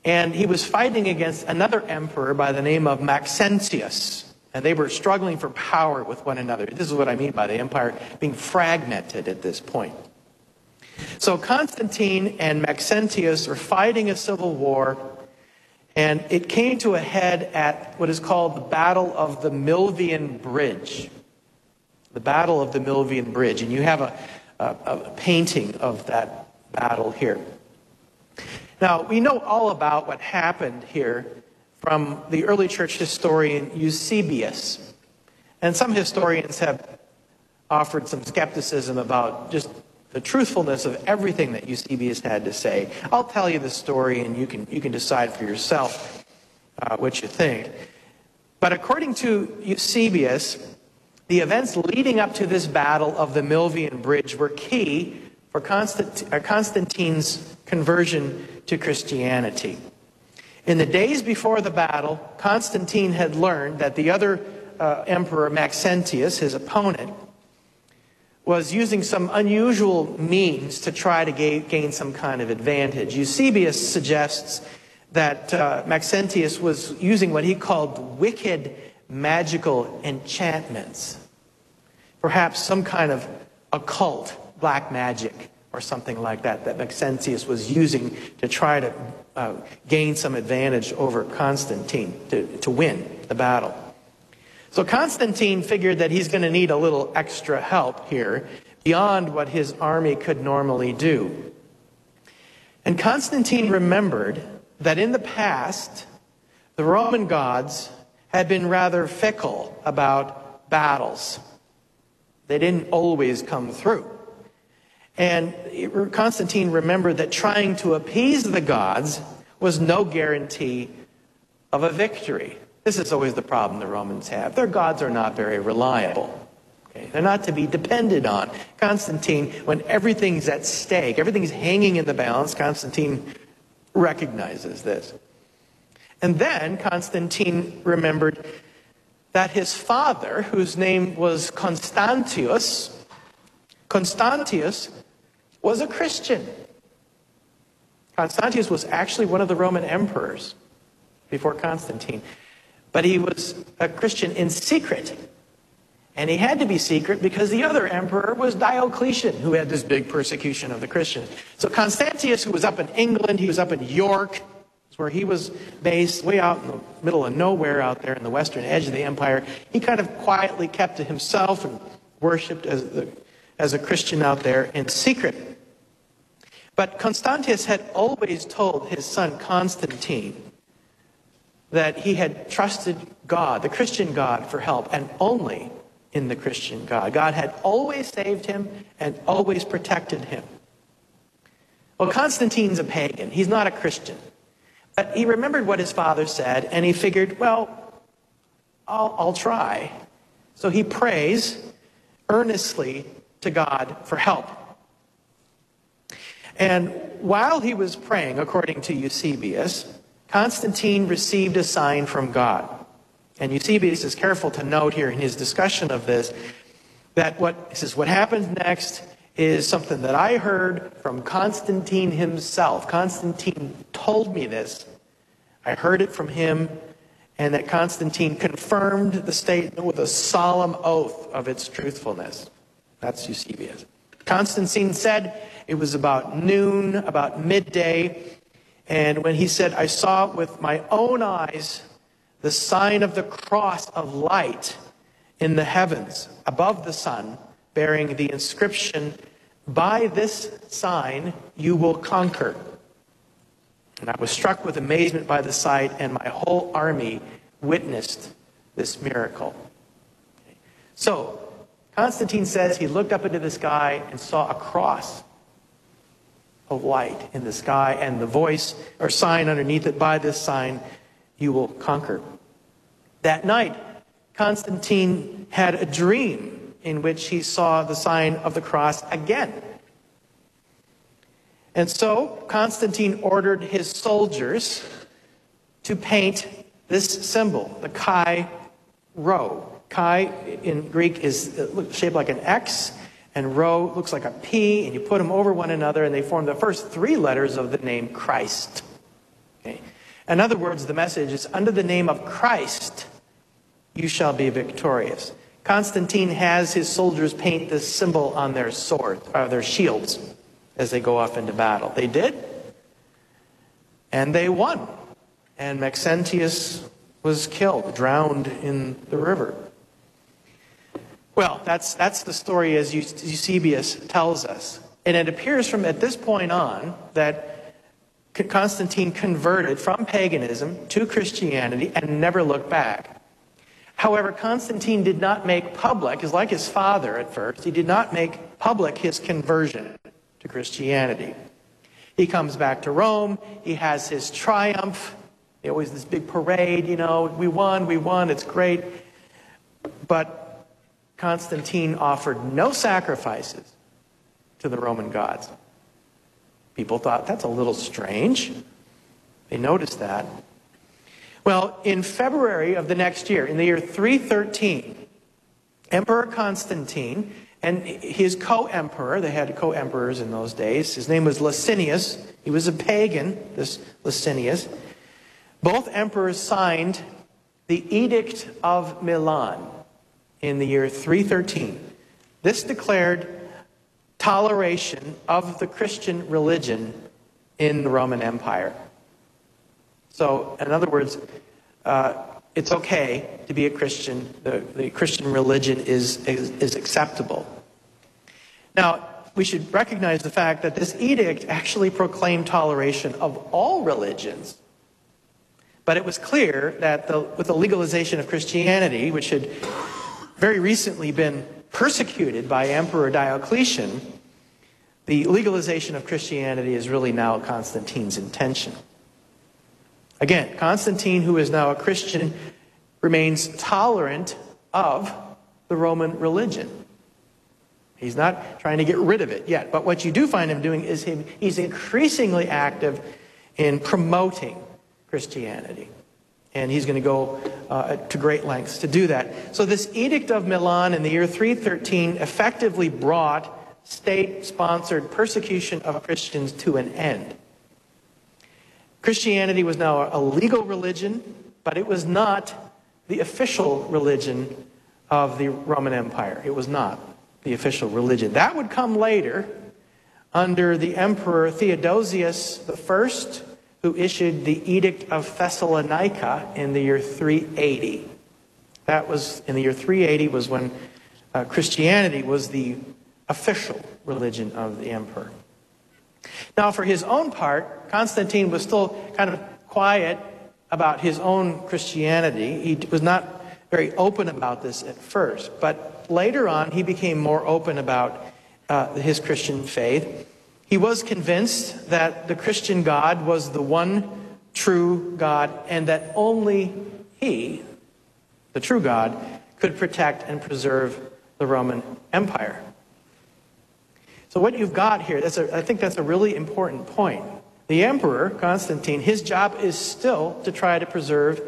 And he was fighting against another emperor by the name of Maxentius. And they were struggling for power with one another. This is what I mean by the empire being fragmented at this point. So Constantine and Maxentius are fighting a civil war and it came to a head at what is called the Battle of the Milvian Bridge. The Battle of the Milvian Bridge. And you have a, a, a painting of that battle here. Now, we know all about what happened here from the early church historian Eusebius. And some historians have offered some skepticism about just the truthfulness of everything that Eusebius had to say. I'll tell you the story and you can, you can decide for yourself uh, what you think. But according to Eusebius, the events leading up to this battle of the Milvian Bridge were key for uh, Constantine's conversion to Christianity. In the days before the battle, Constantine had learned that the other uh, emperor, Maxentius, his opponent, was using some unusual means to try to gain, gain some kind of advantage. Eusebius suggests that uh, Maxentius was using what he called wicked magical enchantments, perhaps some kind of occult black magic or something like that that Maxentius was using to try to uh, gain some advantage over Constantine to, to win the battle. So Constantine figured that he's going to need a little extra help here beyond what his army could normally do. And Constantine remembered that in the past, the Roman gods had been rather fickle about battles. They didn't always come through. And Constantine remembered that trying to appease the gods was no guarantee of a victory. This is always the problem the Romans have. Their gods are not very reliable. Okay? They're not to be depended on. Constantine, when everything's at stake, everything's hanging in the balance, Constantine recognizes this. And then Constantine remembered that his father, whose name was Constantius, Constantius was a Christian. Constantius was actually one of the Roman emperors before Constantine. But he was a Christian in secret. And he had to be secret because the other emperor was Diocletian, who had this big persecution of the Christians. So Constantius, who was up in England, he was up in York, where he was based, way out in the middle of nowhere out there in the western edge of the empire. He kind of quietly kept to himself and worshipped as, as a Christian out there in secret. But Constantius had always told his son Constantine that he had trusted God, the Christian God, for help, and only in the Christian God. God had always saved him and always protected him. Well, Constantine's a pagan. He's not a Christian. But he remembered what his father said, and he figured, well, I'll, I'll try. So he prays earnestly to God for help. And while he was praying, according to Eusebius, Constantine received a sign from God. And Eusebius is careful to note here in his discussion of this that what he says what happens next is something that I heard from Constantine himself. Constantine told me this. I heard it from him, and that Constantine confirmed the statement with a solemn oath of its truthfulness. That's Eusebius. Constantine said it was about noon, about midday, and when he said, I saw with my own eyes the sign of the cross of light in the heavens above the sun, bearing the inscription, By this sign you will conquer. And I was struck with amazement by the sight, and my whole army witnessed this miracle. So, Constantine says he looked up into the sky and saw a cross of light in the sky and the voice or sign underneath it by this sign you will conquer. That night, Constantine had a dream in which he saw the sign of the cross again. And so Constantine ordered his soldiers to paint this symbol, the Chi Rho. Chi in Greek is shaped like an X, and Rho looks like a P, and you put them over one another, and they form the first three letters of the name Christ. Okay? In other words, the message is under the name of Christ, you shall be victorious. Constantine has his soldiers paint this symbol on their swords, or uh, their shields, as they go off into battle. They did, and they won. And Maxentius was killed, drowned in the river. Well, that's, that's the story as Eusebius tells us. And it appears from at this point on that Constantine converted from paganism to Christianity and never looked back. However, Constantine did not make public, is like his father at first, he did not make public his conversion to Christianity. He comes back to Rome, he has his triumph, always this big parade, you know, we won, we won, it's great. But Constantine offered no sacrifices to the Roman gods. People thought that's a little strange. They noticed that. Well, in February of the next year, in the year 313, Emperor Constantine and his co emperor, they had co emperors in those days, his name was Licinius. He was a pagan, this Licinius. Both emperors signed the Edict of Milan in the year 313. This declared toleration of the Christian religion in the Roman Empire. So, in other words, uh, it's okay to be a Christian. The, the Christian religion is, is, is acceptable. Now, we should recognize the fact that this edict actually proclaimed toleration of all religions. But it was clear that the, with the legalization of Christianity, which had very recently been persecuted by Emperor Diocletian, the legalization of Christianity is really now Constantine's intention. Again, Constantine, who is now a Christian, remains tolerant of the Roman religion. He's not trying to get rid of it yet. But what you do find him doing is him, he's increasingly active in promoting Christianity. And he's going to go uh, to great lengths to do that. So, this Edict of Milan in the year 313 effectively brought state sponsored persecution of Christians to an end. Christianity was now a legal religion, but it was not the official religion of the Roman Empire. It was not the official religion. That would come later under the Emperor Theodosius I who issued the Edict of Thessalonica in the year 380. That was in the year 380 was when uh, Christianity was the official religion of the emperor. Now, for his own part, Constantine was still kind of quiet about his own Christianity. He was not very open about this at first, but later on, he became more open about uh, his Christian faith. He was convinced that the Christian God was the one true God and that only He, the true God, could protect and preserve the Roman Empire. So, what you've got here, that's a, I think that's a really important point. The emperor, Constantine, his job is still to try to preserve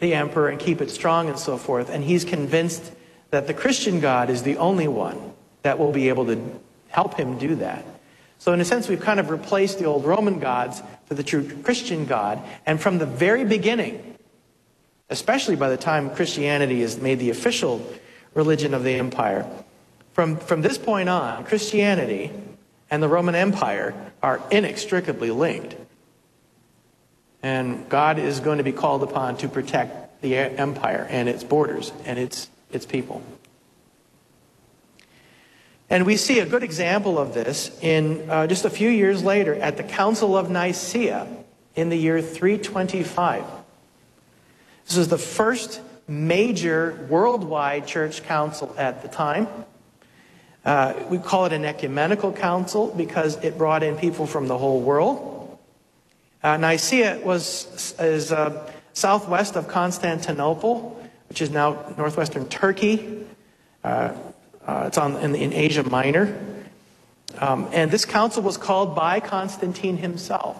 the emperor and keep it strong and so forth. And he's convinced that the Christian God is the only one that will be able to help him do that. So, in a sense, we've kind of replaced the old Roman gods for the true Christian God. And from the very beginning, especially by the time Christianity is made the official religion of the empire, from, from this point on, Christianity and the Roman Empire are inextricably linked. And God is going to be called upon to protect the empire and its borders and its, its people. And we see a good example of this in uh, just a few years later at the Council of Nicaea in the year 325. This was the first major worldwide church council at the time. Uh, we call it an ecumenical council because it brought in people from the whole world. Uh, Nicaea was is uh, southwest of Constantinople, which is now northwestern Turkey. Uh, uh, it's on, in, in, Asia Minor. Um, and this council was called by Constantine himself.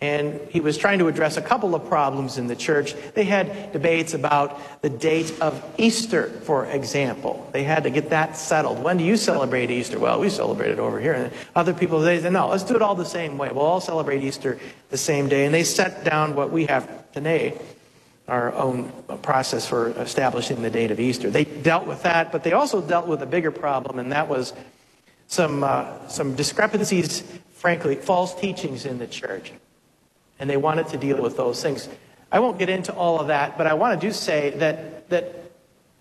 And he was trying to address a couple of problems in the church. They had debates about the date of Easter, for example. They had to get that settled. When do you celebrate Easter? Well, we celebrate it over here. And other people, they said, no, let's do it all the same way. We'll all celebrate Easter the same day. And they set down what we have today our own process for establishing the date of Easter. They dealt with that, but they also dealt with a bigger problem, and that was some, uh, some discrepancies, frankly, false teachings in the church. And they wanted to deal with those things. I won't get into all of that, but I want to do say that, that,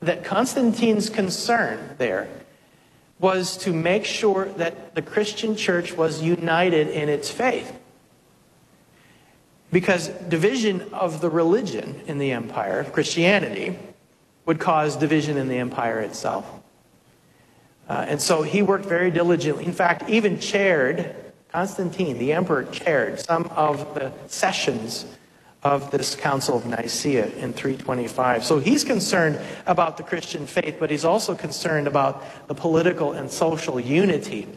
that Constantine's concern there was to make sure that the Christian church was united in its faith. Because division of the religion in the empire, Christianity, would cause division in the empire itself. Uh, and so he worked very diligently. In fact, even chaired, Constantine, the emperor, chaired some of the sessions of this Council of Nicaea in 325. So he's concerned about the Christian faith, but he's also concerned about the political and social unity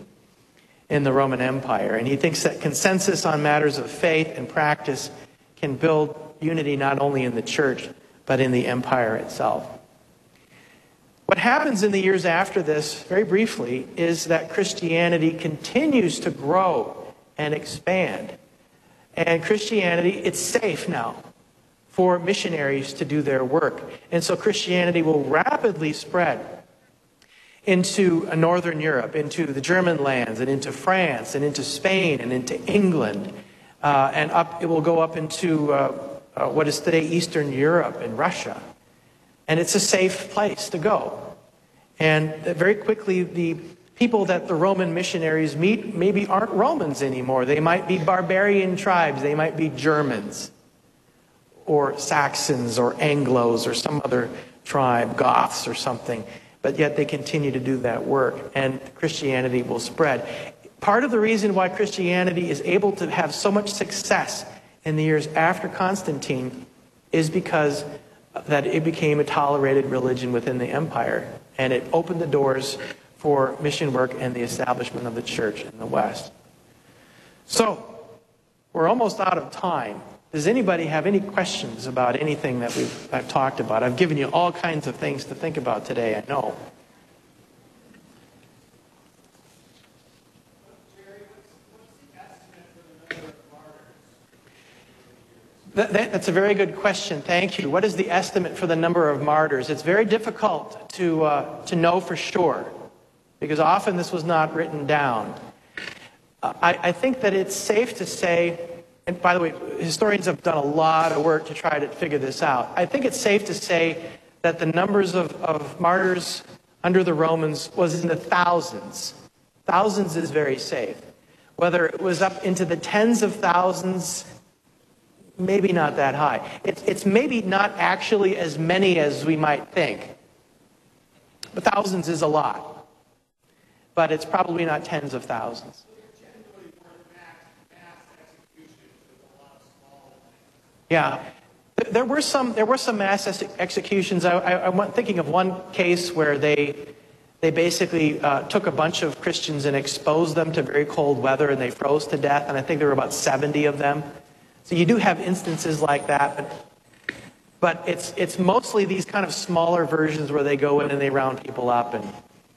in the Roman Empire. And he thinks that consensus on matters of faith and practice can build unity not only in the church, but in the empire itself. What happens in the years after this, very briefly, is that Christianity continues to grow and expand. And Christianity, it's safe now for missionaries to do their work. And so Christianity will rapidly spread into Northern Europe, into the German lands, and into France, and into Spain, and into England. Uh, and up, it will go up into uh, uh, what is today Eastern Europe and Russia. And it's a safe place to go. And very quickly, the people that the Roman missionaries meet maybe aren't Romans anymore. They might be barbarian tribes, they might be Germans, or Saxons, or Anglos, or some other tribe, Goths, or something but yet they continue to do that work, and Christianity will spread. Part of the reason why Christianity is able to have so much success in the years after Constantine is because that it became a tolerated religion within the empire, and it opened the doors for mission work and the establishment of the church in the West. So, we're almost out of time. Does anybody have any questions about anything that we've I've talked about? I've given you all kinds of things to think about today, I know. That, that, that's a very good question. Thank you. What is the estimate for the number of martyrs? It's very difficult to, uh, to know for sure because often this was not written down. Uh, I, I think that it's safe to say and by the way, historians have done a lot of work to try to figure this out. I think it's safe to say that the numbers of, of martyrs under the Romans was in the thousands. Thousands is very safe. Whether it was up into the tens of thousands, maybe not that high. It's, it's maybe not actually as many as we might think. But thousands is a lot. But it's probably not tens of thousands. Yeah. There were some, there were some mass executions. I, I'm thinking of one case where they, they basically uh, took a bunch of Christians and exposed them to very cold weather and they froze to death. And I think there were about 70 of them. So you do have instances like that. But, but it's, it's mostly these kind of smaller versions where they go in and they round people up. And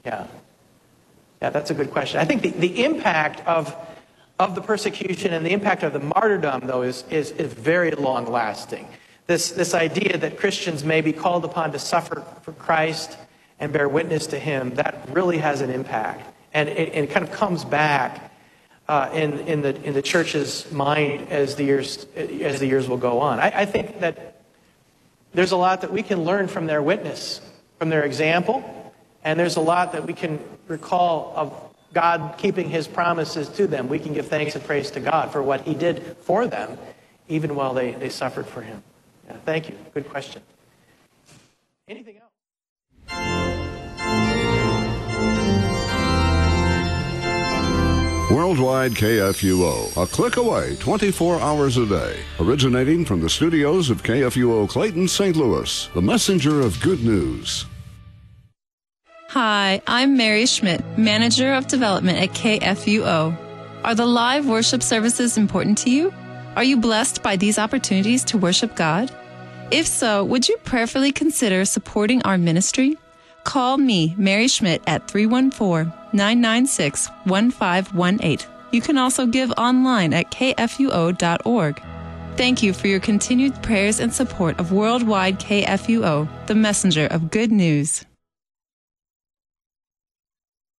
yeah. Yeah, that's a good question. I think the, the impact of, of the persecution and the impact of the martyrdom, though, is, is, is very long lasting. This, this idea that Christians may be called upon to suffer for Christ and bear witness to Him, that really has an impact. And it, it kind of comes back uh, in, in, the, in the church's mind as the years, as the years will go on. I, I think that there's a lot that we can learn from their witness, from their example, and there's a lot that we can recall of God keeping his promises to them. We can give thanks and praise to God for what he did for them, even while they, they suffered for him. Yeah, thank you. Good question. Anything else? Worldwide KFUO, a click away 24 hours a day. Originating from the studios of KFUO Clayton, St. Louis, the messenger of good news. Hi, I'm Mary Schmidt, Manager of Development at KFUO. Are the live worship services important to you? Are you blessed by these opportunities to worship God? If so, would you prayerfully consider supporting our ministry? Call me, Mary Schmidt, at 314 996 1518. You can also give online at kfuo.org. Thank you for your continued prayers and support of Worldwide KFUO, the messenger of good news.